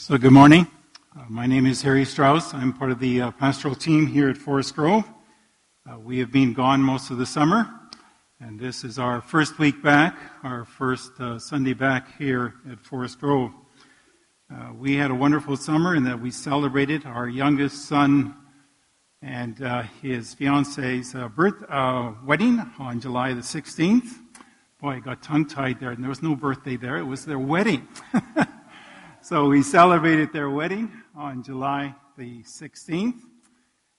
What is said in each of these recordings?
So, good morning. Uh, my name is Harry Strauss. I'm part of the uh, pastoral team here at Forest Grove. Uh, we have been gone most of the summer, and this is our first week back, our first uh, Sunday back here at Forest Grove. Uh, we had a wonderful summer in that we celebrated our youngest son and uh, his fiance's birth wedding on July the 16th. Boy, I got tongue tied there, and there was no birthday there. It was their wedding. So we celebrated their wedding on July the 16th.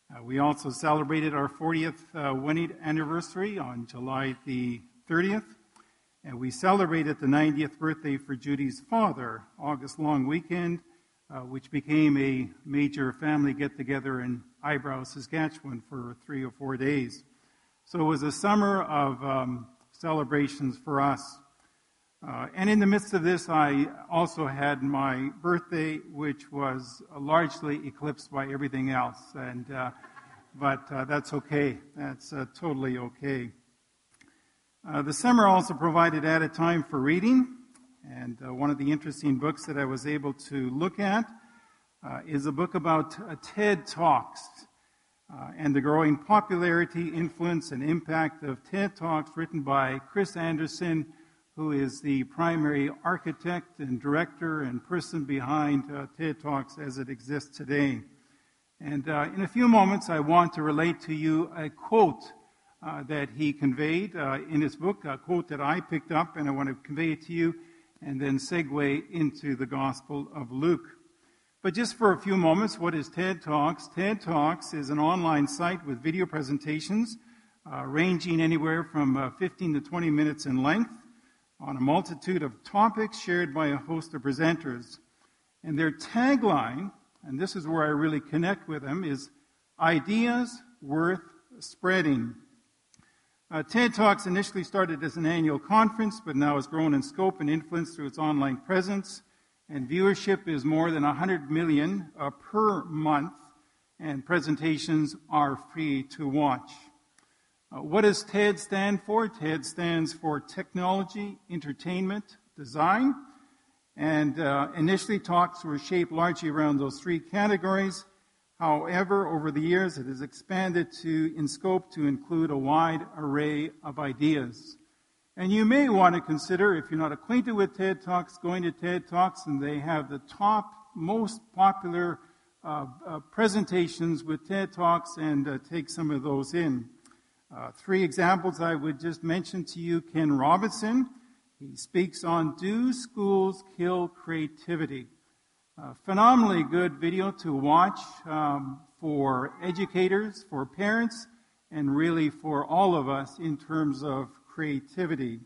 Uh, we also celebrated our 40th uh, wedding anniversary on July the 30th. And we celebrated the 90th birthday for Judy's father, August long weekend, uh, which became a major family get together in Eyebrow, Saskatchewan for three or four days. So it was a summer of um, celebrations for us. Uh, and in the midst of this, I also had my birthday, which was largely eclipsed by everything else. And, uh, but uh, that's okay. That's uh, totally okay. Uh, the summer also provided added time for reading. And uh, one of the interesting books that I was able to look at is a book about TED Talks and the growing popularity, influence, and impact of TED Talks written by Chris Anderson who is the primary architect and director and person behind uh, TED Talks as it exists today. And uh, in a few moments, I want to relate to you a quote uh, that he conveyed uh, in his book, a quote that I picked up, and I want to convey it to you and then segue into the Gospel of Luke. But just for a few moments, what is TED Talks? TED Talks is an online site with video presentations uh, ranging anywhere from uh, 15 to 20 minutes in length on a multitude of topics shared by a host of presenters. And their tagline, and this is where I really connect with them, is ideas worth spreading. Uh, TED Talks initially started as an annual conference, but now has grown in scope and influence through its online presence. And viewership is more than 100 million uh, per month, and presentations are free to watch. Uh, what does TED stand for? TED stands for Technology, Entertainment, Design. And uh, initially, talks were shaped largely around those three categories. However, over the years, it has expanded to, in scope to include a wide array of ideas. And you may want to consider, if you're not acquainted with TED Talks, going to TED Talks, and they have the top, most popular uh, uh, presentations with TED Talks, and uh, take some of those in. Uh, three examples I would just mention to you Ken Robinson. He speaks on Do Schools Kill Creativity? A phenomenally good video to watch um, for educators, for parents, and really for all of us in terms of creativity.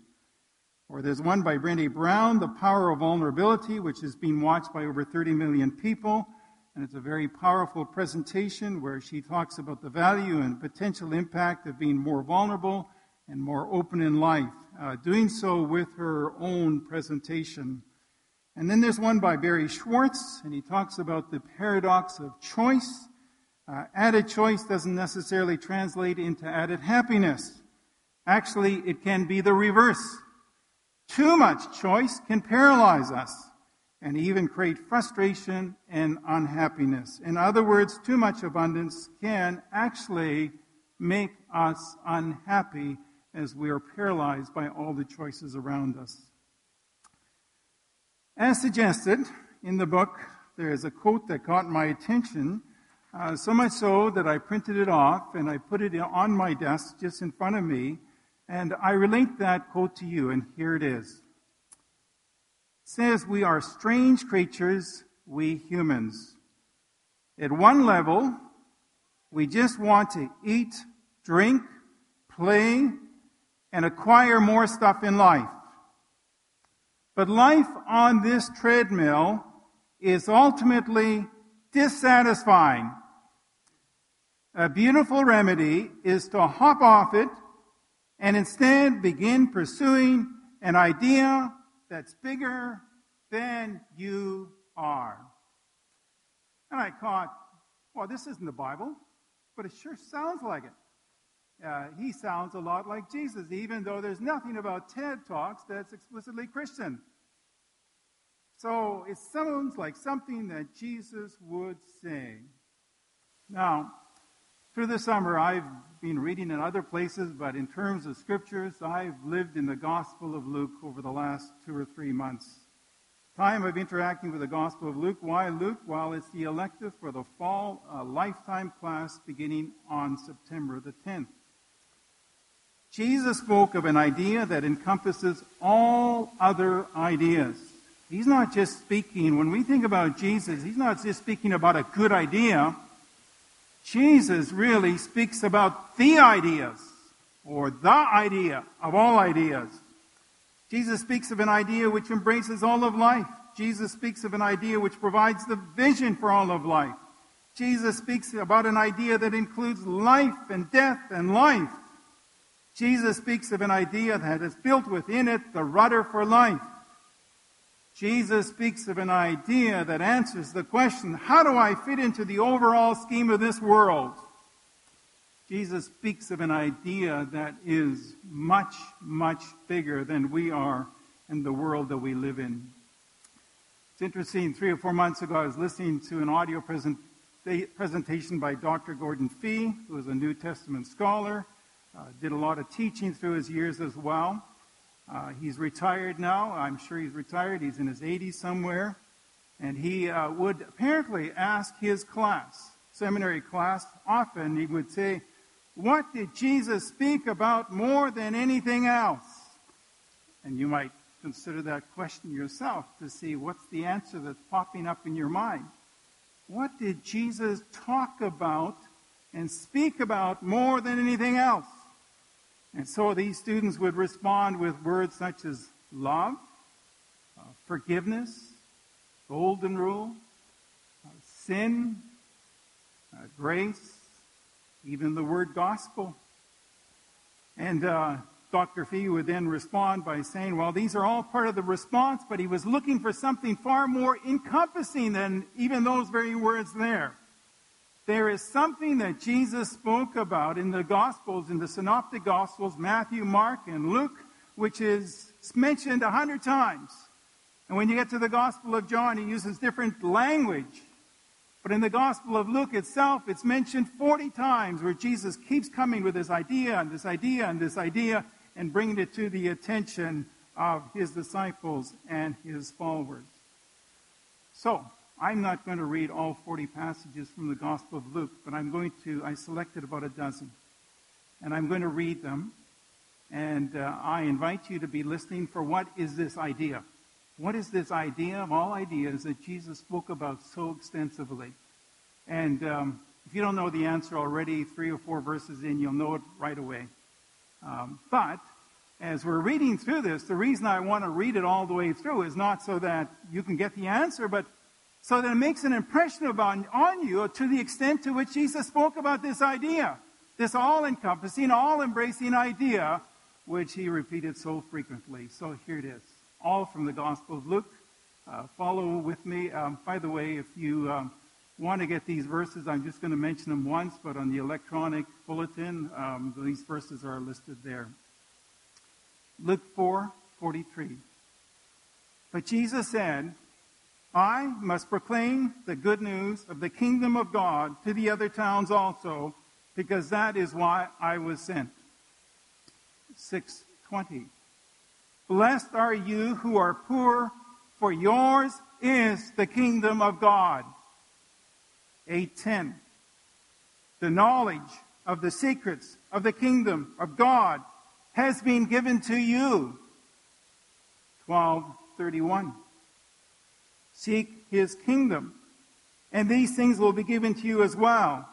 Or there's one by Brene Brown, The Power of Vulnerability, which has been watched by over 30 million people. And it's a very powerful presentation where she talks about the value and potential impact of being more vulnerable and more open in life, uh, doing so with her own presentation. And then there's one by Barry Schwartz, and he talks about the paradox of choice. Uh, added choice doesn't necessarily translate into added happiness. Actually, it can be the reverse. Too much choice can paralyze us and even create frustration and unhappiness. In other words, too much abundance can actually make us unhappy as we are paralyzed by all the choices around us. As suggested in the book, there is a quote that caught my attention, uh, so much so that I printed it off and I put it on my desk just in front of me, and I relate that quote to you, and here it is says we are strange creatures, we humans. At one level, we just want to eat, drink, play, and acquire more stuff in life. But life on this treadmill is ultimately dissatisfying. A beautiful remedy is to hop off it and instead begin pursuing an idea that's bigger than you are. And I thought, well, this isn't the Bible, but it sure sounds like it. Uh, he sounds a lot like Jesus, even though there's nothing about TED Talks that's explicitly Christian. So it sounds like something that Jesus would say. Now, through the summer, I've been reading in other places, but in terms of scriptures, I've lived in the Gospel of Luke over the last two or three months. Time of interacting with the Gospel of Luke. Why Luke? Well, it's the elective for the fall uh, lifetime class beginning on September the 10th. Jesus spoke of an idea that encompasses all other ideas. He's not just speaking, when we think about Jesus, he's not just speaking about a good idea. Jesus really speaks about the ideas, or the idea of all ideas. Jesus speaks of an idea which embraces all of life. Jesus speaks of an idea which provides the vision for all of life. Jesus speaks about an idea that includes life and death and life. Jesus speaks of an idea that has built within it the rudder for life. Jesus speaks of an idea that answers the question, how do I fit into the overall scheme of this world? Jesus speaks of an idea that is much, much bigger than we are and the world that we live in. It's interesting, three or four months ago, I was listening to an audio present, presentation by Dr. Gordon Fee, who is a New Testament scholar, uh, did a lot of teaching through his years as well. Uh, he's retired now. I'm sure he's retired. He's in his 80s somewhere. And he uh, would apparently ask his class, seminary class, often he would say, What did Jesus speak about more than anything else? And you might consider that question yourself to see what's the answer that's popping up in your mind. What did Jesus talk about and speak about more than anything else? And so these students would respond with words such as love, uh, forgiveness, golden rule, uh, sin, uh, grace, even the word gospel. And uh, Dr. Fee would then respond by saying, well, these are all part of the response, but he was looking for something far more encompassing than even those very words there. There is something that Jesus spoke about in the Gospels, in the Synoptic Gospels, Matthew, Mark, and Luke, which is mentioned a hundred times. And when you get to the Gospel of John, he uses different language. But in the Gospel of Luke itself, it's mentioned 40 times where Jesus keeps coming with this idea and this idea and this idea and bringing it to the attention of his disciples and his followers. So, I'm not going to read all 40 passages from the Gospel of Luke, but I'm going to, I selected about a dozen. And I'm going to read them. And uh, I invite you to be listening for what is this idea? What is this idea of all ideas that Jesus spoke about so extensively? And um, if you don't know the answer already, three or four verses in, you'll know it right away. Um, but as we're reading through this, the reason I want to read it all the way through is not so that you can get the answer, but so that it makes an impression about, on you to the extent to which Jesus spoke about this idea, this all encompassing, all embracing idea, which he repeated so frequently. So here it is, all from the Gospel of Luke. Uh, follow with me. Um, by the way, if you um, want to get these verses, I'm just going to mention them once, but on the electronic bulletin, um, these verses are listed there. Luke 4 43. But Jesus said, I must proclaim the good news of the kingdom of God to the other towns also, because that is why I was sent. 620. Blessed are you who are poor, for yours is the kingdom of God. 810. The knowledge of the secrets of the kingdom of God has been given to you. 1231. Seek his kingdom, and these things will be given to you as well.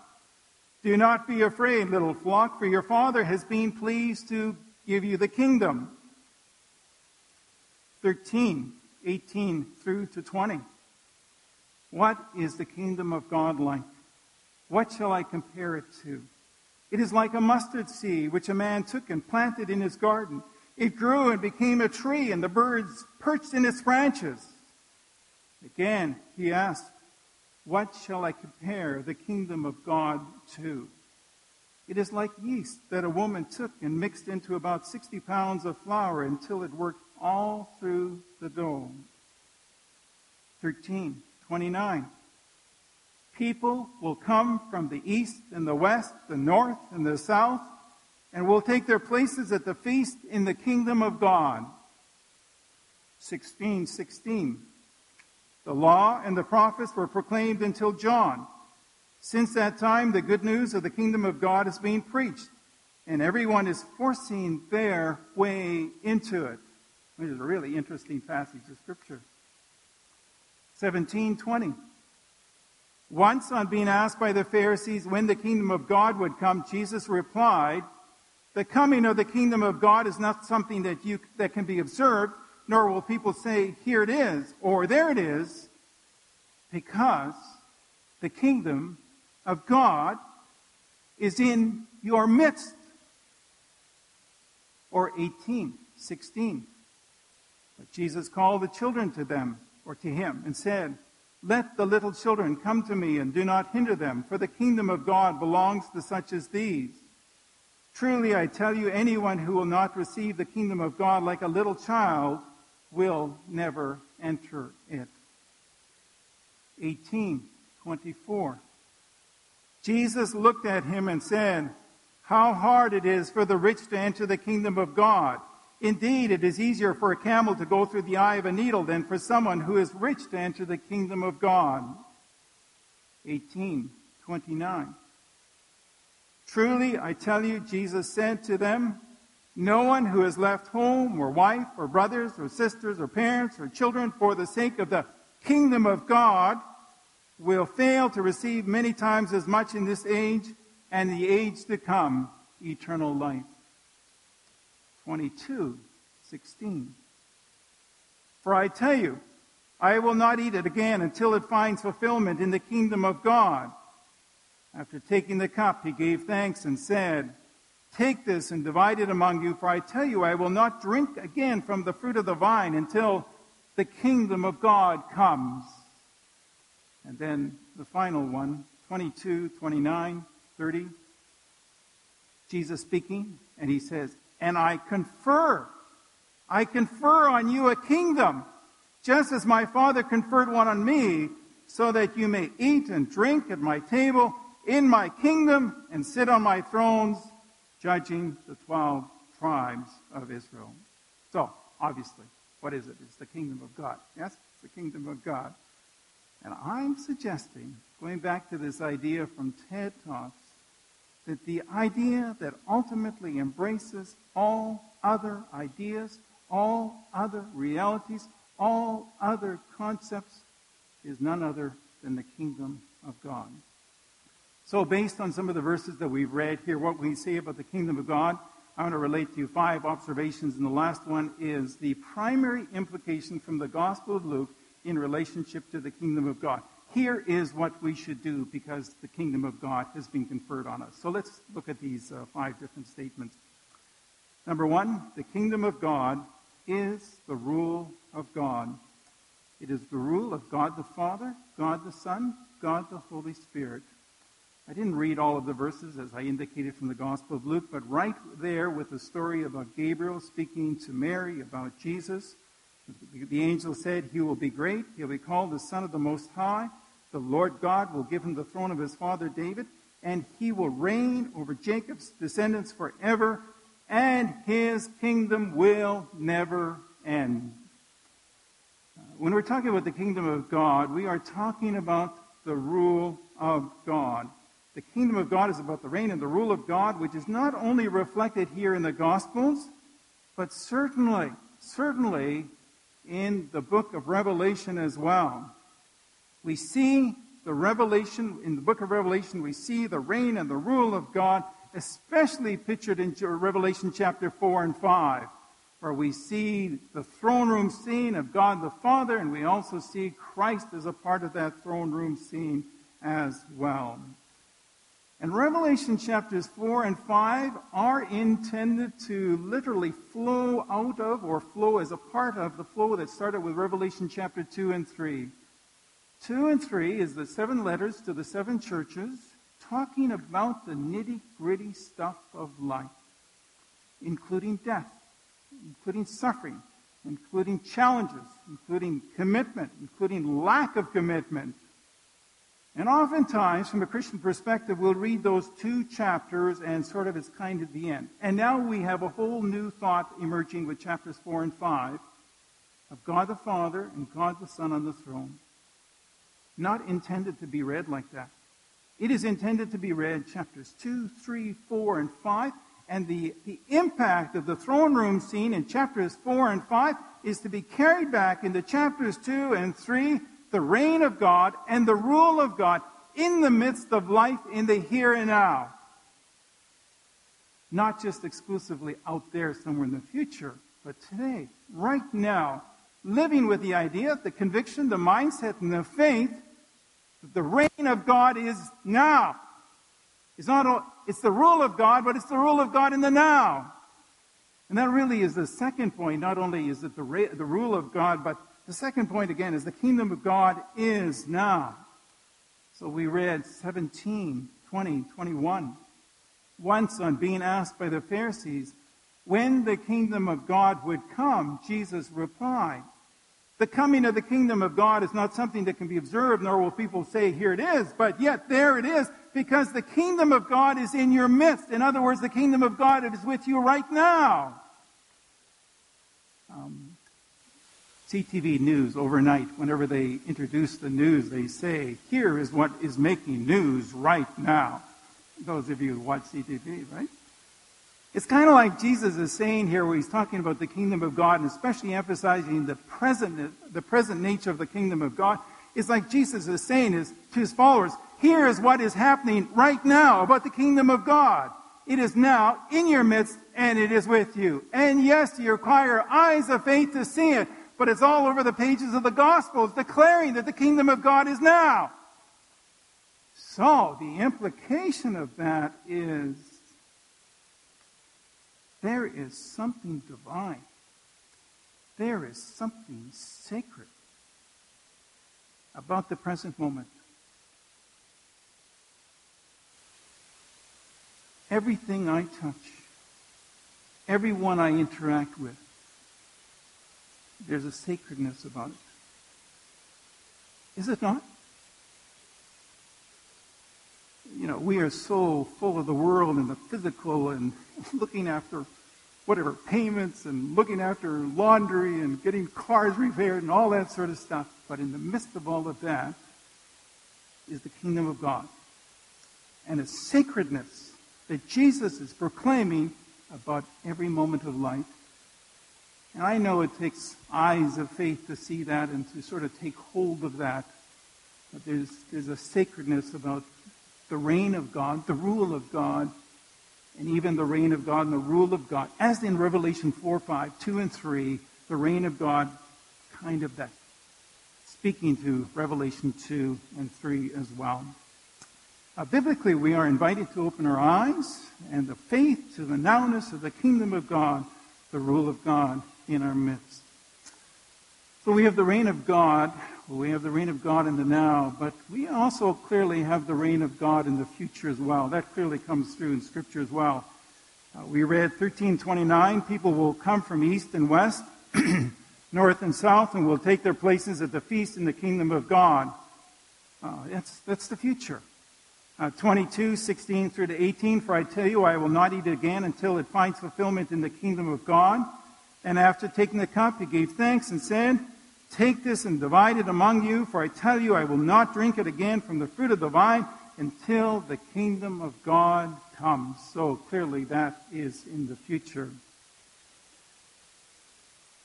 Do not be afraid, little flock, for your Father has been pleased to give you the kingdom. 13, 18 through to 20. What is the kingdom of God like? What shall I compare it to? It is like a mustard seed which a man took and planted in his garden. It grew and became a tree, and the birds perched in its branches. Again, he asked, What shall I compare the kingdom of God to? It is like yeast that a woman took and mixed into about 60 pounds of flour until it worked all through the dough. 13, 29. People will come from the east and the west, the north and the south, and will take their places at the feast in the kingdom of God. 16, 16. The law and the prophets were proclaimed until John. Since that time, the good news of the kingdom of God is being preached, and everyone is forcing their way into it. Which is a really interesting passage of scripture. 1720. Once, on being asked by the Pharisees when the kingdom of God would come, Jesus replied, The coming of the kingdom of God is not something that, you, that can be observed, nor will people say, Here it is, or there it is, because the kingdom of God is in your midst. Or 18, 16. But Jesus called the children to them, or to him, and said, let the little children come to me and do not hinder them, for the kingdom of God belongs to such as these. Truly, I tell you, anyone who will not receive the kingdom of God like a little child will never enter it. 1824. Jesus looked at him and said, How hard it is for the rich to enter the kingdom of God. Indeed, it is easier for a camel to go through the eye of a needle than for someone who is rich to enter the kingdom of God. 1829. Truly, I tell you, Jesus said to them, no one who has left home or wife or brothers or sisters or parents or children for the sake of the kingdom of God will fail to receive many times as much in this age and the age to come eternal life. 22, 16. For I tell you, I will not eat it again until it finds fulfillment in the kingdom of God. After taking the cup, he gave thanks and said, Take this and divide it among you, for I tell you, I will not drink again from the fruit of the vine until the kingdom of God comes. And then the final one, 22, 29, 30. Jesus speaking, and he says, and I confer. I confer on you a kingdom, just as my Father conferred one on me, so that you may eat and drink at my table in my kingdom and sit on my thrones, judging the twelve tribes of Israel. So, obviously, what is it? It's the kingdom of God. Yes? It's the kingdom of God. And I'm suggesting, going back to this idea from TED Talks, that the idea that ultimately embraces all other ideas, all other realities, all other concepts is none other than the kingdom of God. So, based on some of the verses that we've read here, what we say about the kingdom of God, I want to relate to you five observations, and the last one is the primary implication from the Gospel of Luke in relationship to the kingdom of God here is what we should do because the kingdom of God has been conferred on us. So let's look at these uh, five different statements. Number one, the kingdom of God is the rule of God. It is the rule of God the Father, God the Son, God the Holy Spirit. I didn't read all of the verses as I indicated from the Gospel of Luke, but right there with the story about Gabriel speaking to Mary about Jesus, the angel said, He will be great. He'll be called the Son of the Most High. The Lord God will give him the throne of his father David, and he will reign over Jacob's descendants forever, and his kingdom will never end. Uh, when we're talking about the kingdom of God, we are talking about the rule of God. The kingdom of God is about the reign and the rule of God, which is not only reflected here in the Gospels, but certainly, certainly in the book of Revelation as well. We see the revelation, in the book of Revelation, we see the reign and the rule of God, especially pictured in Revelation chapter 4 and 5, where we see the throne room scene of God the Father, and we also see Christ as a part of that throne room scene as well. And Revelation chapters 4 and 5 are intended to literally flow out of or flow as a part of the flow that started with Revelation chapter 2 and 3. 2 and 3 is the seven letters to the seven churches talking about the nitty gritty stuff of life, including death, including suffering, including challenges, including commitment, including lack of commitment. And oftentimes, from a Christian perspective, we'll read those two chapters and sort of it's kind of the end. And now we have a whole new thought emerging with chapters 4 and 5 of God the Father and God the Son on the throne. Not intended to be read like that. It is intended to be read chapters 2, 3, 4, and 5 and the, the impact of the throne room scene in chapters 4 and 5 is to be carried back into chapters 2 and 3, the reign of God and the rule of God in the midst of life in the here and now. Not just exclusively out there somewhere in the future, but today, right now, living with the idea, the conviction, the mindset, and the faith that the reign of God is now. It's not, all, it's the rule of God, but it's the rule of God in the now. And that really is the second point. Not only is it the, the rule of God, but the second point again is the kingdom of God is now. So we read 17, 20, 21. Once on being asked by the Pharisees when the kingdom of God would come, Jesus replied, the coming of the kingdom of God is not something that can be observed, nor will people say, here it is, but yet there it is, because the kingdom of God is in your midst. In other words, the kingdom of God is with you right now. Um, CTV News overnight, whenever they introduce the news, they say, here is what is making news right now. Those of you who watch CTV, right? It's kind of like Jesus is saying here where he's talking about the kingdom of God and especially emphasizing the present, the present nature of the kingdom of God. It's like Jesus is saying is, to his followers, here is what is happening right now about the kingdom of God. It is now in your midst and it is with you. And yes, you require eyes of faith to see it, but it's all over the pages of the Gospels declaring that the kingdom of God is now. So the implication of that is there is something divine. There is something sacred about the present moment. Everything I touch, everyone I interact with, there's a sacredness about it. Is it not? you know, we are so full of the world and the physical and looking after whatever payments and looking after laundry and getting cars repaired and all that sort of stuff. But in the midst of all of that is the kingdom of God and a sacredness that Jesus is proclaiming about every moment of life. And I know it takes eyes of faith to see that and to sort of take hold of that. But there's, there's a sacredness about the reign of God, the rule of God, and even the reign of God and the rule of God. As in Revelation 4, 5, 2 and 3, the reign of God, kind of that. Speaking to Revelation 2 and 3 as well. Uh, biblically, we are invited to open our eyes and the faith to the nowness of the kingdom of God, the rule of God in our midst. So we have the reign of God we have the reign of God in the now, but we also clearly have the reign of God in the future as well. That clearly comes through in Scripture as well. Uh, we read 1329, people will come from east and west, north and south, and will take their places at the feast in the kingdom of God. Uh, that's, that's the future. Uh, 22, 16 through to 18, for I tell you, I will not eat again until it finds fulfillment in the kingdom of God. And after taking the cup, he gave thanks and said, Take this and divide it among you, for I tell you, I will not drink it again from the fruit of the vine until the kingdom of God comes. So clearly, that is in the future.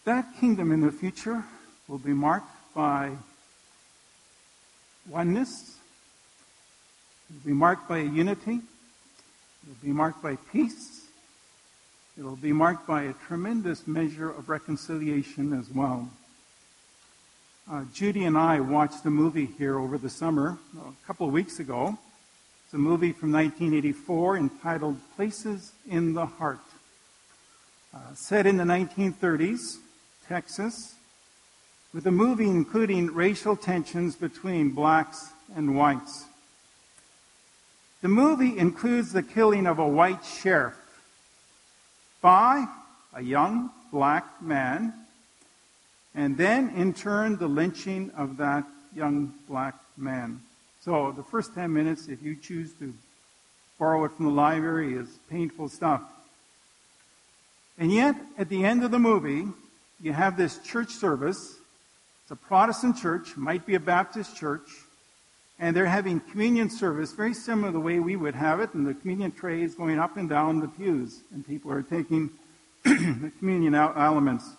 That kingdom in the future will be marked by oneness, it will be marked by unity, it will be marked by peace, it will be marked by a tremendous measure of reconciliation as well. Uh, Judy and I watched a movie here over the summer, a couple of weeks ago. It's a movie from 1984 entitled Places in the Heart. Uh, set in the 1930s, Texas, with a movie including racial tensions between blacks and whites. The movie includes the killing of a white sheriff by a young black man and then in turn the lynching of that young black man. So the first 10 minutes, if you choose to borrow it from the library, is painful stuff. And yet, at the end of the movie, you have this church service. It's a Protestant church, might be a Baptist church, and they're having communion service very similar to the way we would have it, and the communion tray is going up and down the pews, and people are taking the communion elements.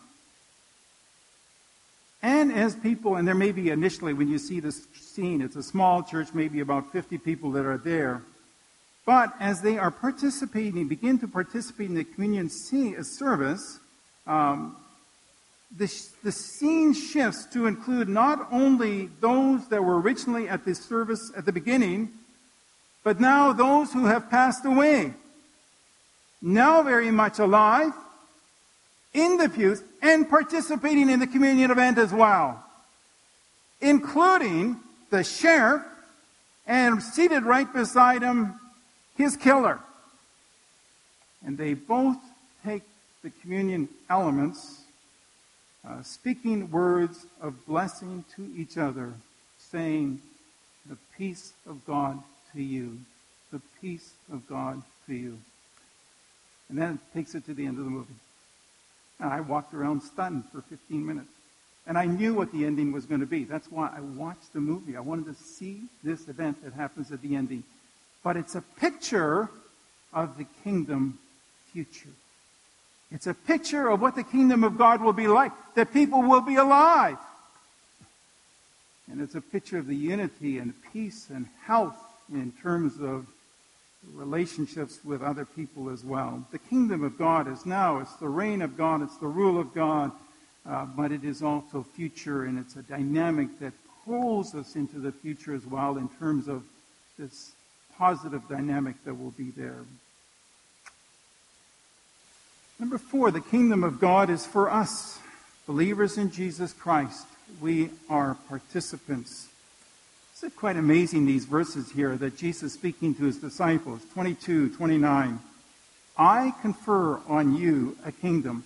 And as people, and there may be initially when you see this scene, it's a small church, maybe about 50 people that are there. But as they are participating, begin to participate in the communion service, um, the, the scene shifts to include not only those that were originally at the service at the beginning, but now those who have passed away. Now very much alive, in the pews, and participating in the communion event as well, including the sheriff, and seated right beside him, his killer. And they both take the communion elements, uh, speaking words of blessing to each other, saying, The peace of God to you. The peace of God to you. And then it takes it to the end of the movie. And I walked around stunned for 15 minutes. And I knew what the ending was going to be. That's why I watched the movie. I wanted to see this event that happens at the ending. But it's a picture of the kingdom future. It's a picture of what the kingdom of God will be like, that people will be alive. And it's a picture of the unity and peace and health in terms of relationships with other people as well. The kingdom of God is now, it's the reign of God, it's the rule of God, uh, but it is also future, and it's a dynamic that pulls us into the future as well in terms of this positive dynamic that will be there. Number four, the kingdom of God is for us, believers in Jesus Christ. We are participants. It's quite amazing, these verses here that Jesus speaking to his disciples, 22, 29. I confer on you a kingdom,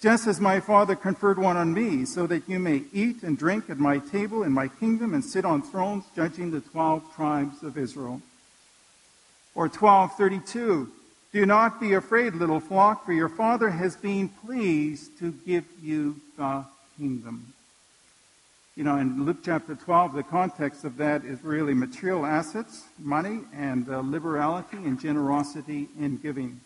just as my Father conferred one on me, so that you may eat and drink at my table in my kingdom and sit on thrones judging the twelve tribes of Israel. Or 1232. Do not be afraid, little flock, for your Father has been pleased to give you the kingdom. You know, in Luke chapter 12, the context of that is really material assets, money, and uh, liberality and generosity in giving.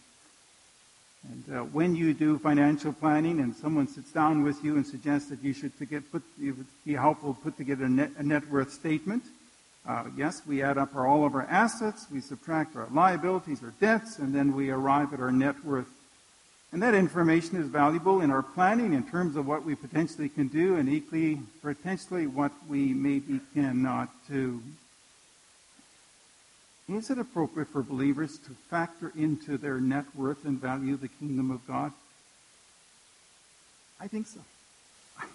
And uh, when you do financial planning and someone sits down with you and suggests that you should to get, put, it would be helpful to put together a net, a net worth statement, uh, yes, we add up our, all of our assets, we subtract our liabilities, our debts, and then we arrive at our net worth. And that information is valuable in our planning in terms of what we potentially can do and equally potentially what we maybe cannot do. Is it appropriate for believers to factor into their net worth and value the kingdom of God? I think so.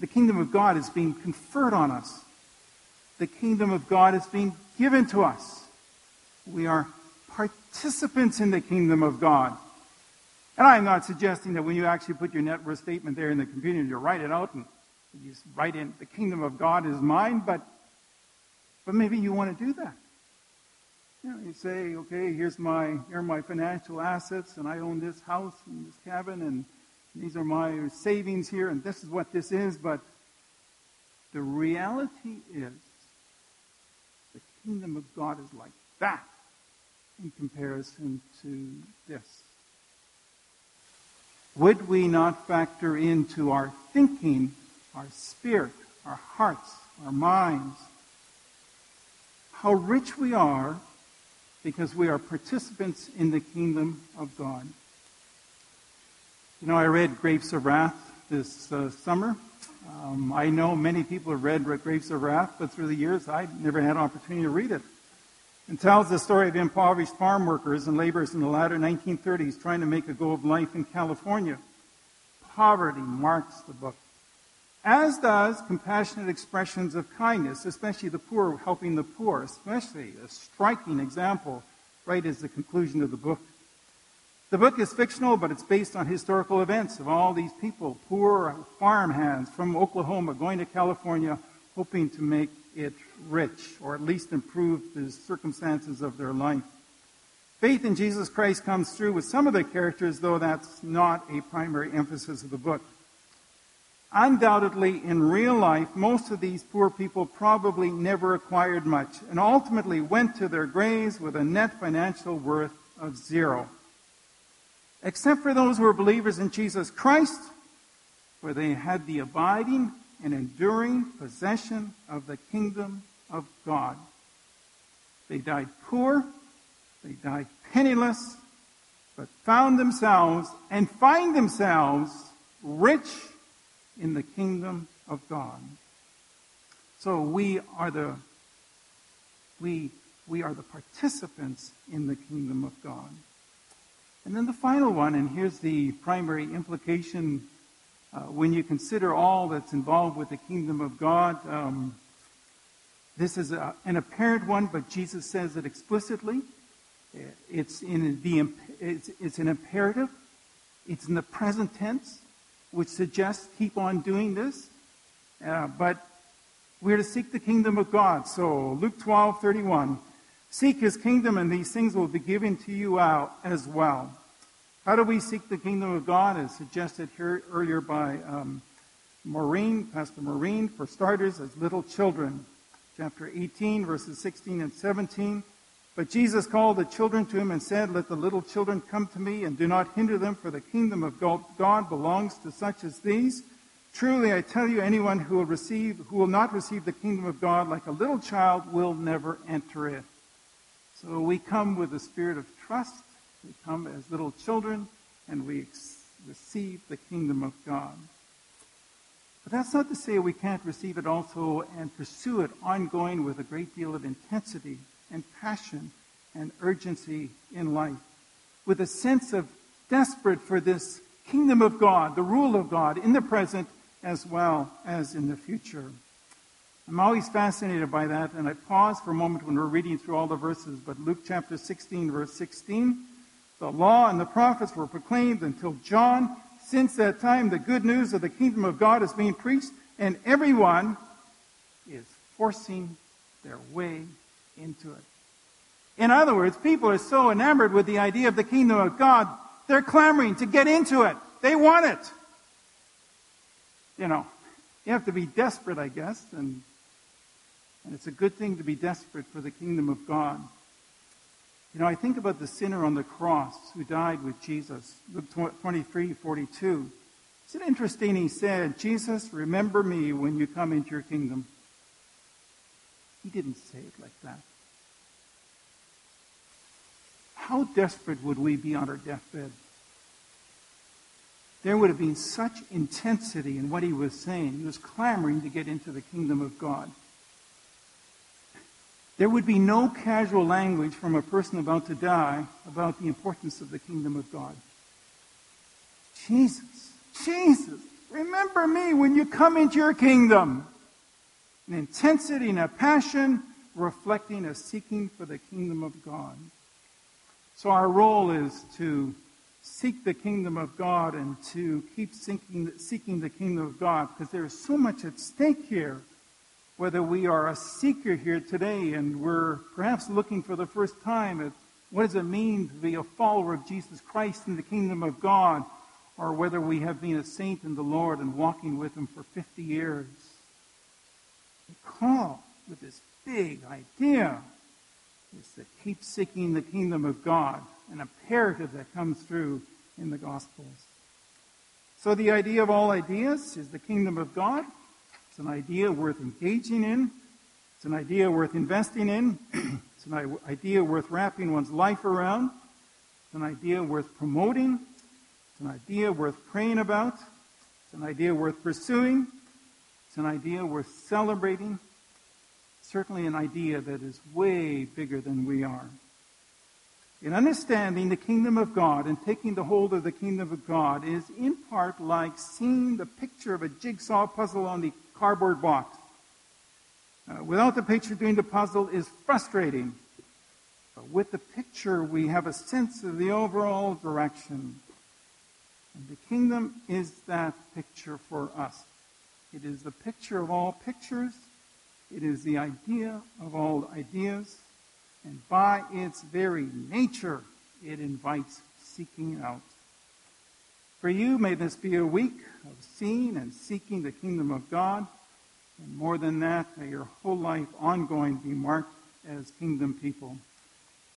The kingdom of God is being conferred on us the kingdom of God is being given to us. We are participants in the kingdom of God. And I'm not suggesting that when you actually put your net worth statement there in the computer, you write it out and you write in, the kingdom of God is mine, but, but maybe you want to do that. You know, you say, okay, here's my, here are my financial assets, and I own this house and this cabin, and these are my savings here, and this is what this is, but the reality is kingdom of God is like that in comparison to this. Would we not factor into our thinking, our spirit, our hearts, our minds, how rich we are because we are participants in the kingdom of God? You know, I read Grapes of Wrath this uh, summer. Um, I know many people have read Grapes of Wrath, but through the years I've never had an opportunity to read it. It tells the story of impoverished farm workers and laborers in the latter 1930s trying to make a go of life in California. Poverty marks the book, as does compassionate expressions of kindness, especially the poor, helping the poor, especially a striking example right as the conclusion of the book. The book is fictional, but it's based on historical events of all these people, poor farm hands from Oklahoma going to California hoping to make it rich or at least improve the circumstances of their life. Faith in Jesus Christ comes through with some of the characters, though that's not a primary emphasis of the book. Undoubtedly, in real life, most of these poor people probably never acquired much and ultimately went to their graves with a net financial worth of zero. Except for those who were believers in Jesus Christ, where they had the abiding and enduring possession of the kingdom of God. They died poor, they died penniless, but found themselves and find themselves rich in the kingdom of God. So we are the we we are the participants in the kingdom of God. And then the final one, and here's the primary implication uh, when you consider all that's involved with the kingdom of God. Um, this is a, an apparent one, but Jesus says it explicitly. It's in the it's, it's an imperative. It's in the present tense which suggests keep on doing this. Uh, but we're to seek the kingdom of God. So Luke 12, 31. Seek his kingdom and these things will be given to you out as well. How do we seek the kingdom of God? As suggested here earlier by um, Maureen, Pastor Maureen, for starters, as little children. Chapter 18, verses 16 and 17. But Jesus called the children to him and said, Let the little children come to me, and do not hinder them, for the kingdom of God belongs to such as these. Truly, I tell you, anyone who will receive, who will not receive the kingdom of God like a little child will never enter it. So we come with a spirit of trust. We come as little children, and we receive the kingdom of God. But that's not to say we can't receive it also and pursue it ongoing with a great deal of intensity and passion and urgency in life, with a sense of desperate for this kingdom of God, the rule of God in the present as well as in the future. I'm always fascinated by that, and I pause for a moment when we're reading through all the verses, but Luke chapter 16, verse 16, the law and the prophets were proclaimed until John. Since that time, the good news of the kingdom of God is being preached, and everyone is forcing their way into it. In other words, people are so enamored with the idea of the kingdom of God, they're clamoring to get into it. They want it. You know, you have to be desperate, I guess, and, and it's a good thing to be desperate for the kingdom of God. You know, I think about the sinner on the cross who died with Jesus, Luke 23, 42. Isn't it interesting? He said, Jesus, remember me when you come into your kingdom. He didn't say it like that. How desperate would we be on our deathbed? There would have been such intensity in what he was saying. He was clamoring to get into the kingdom of God. There would be no casual language from a person about to die about the importance of the kingdom of God. Jesus, Jesus, remember me when you come into your kingdom. An intensity and a passion reflecting a seeking for the kingdom of God. So our role is to seek the kingdom of God and to keep seeking, seeking the kingdom of God because there is so much at stake here. Whether we are a seeker here today and we're perhaps looking for the first time at what does it mean to be a follower of Jesus Christ in the kingdom of God, or whether we have been a saint in the Lord and walking with Him for 50 years. The call with this big idea is to keep seeking the kingdom of God, an imperative that comes through in the Gospels. So the idea of all ideas is the kingdom of God. It's an idea worth engaging in. It's an idea worth investing in. it's an idea worth wrapping one's life around. It's an idea worth promoting. It's an idea worth praying about. It's an idea worth pursuing. It's an idea worth celebrating certainly an idea that is way bigger than we are. In understanding the kingdom of God and taking the hold of the kingdom of God is in part like seeing the picture of a jigsaw puzzle on the cardboard box. Uh, without the picture doing the puzzle is frustrating. But with the picture, we have a sense of the overall direction. And the kingdom is that picture for us. It is the picture of all pictures. It is the idea of all ideas. And by its very nature, it invites seeking out. For you, may this be a week of seeing and seeking the kingdom of God. And more than that, may your whole life ongoing be marked as kingdom people.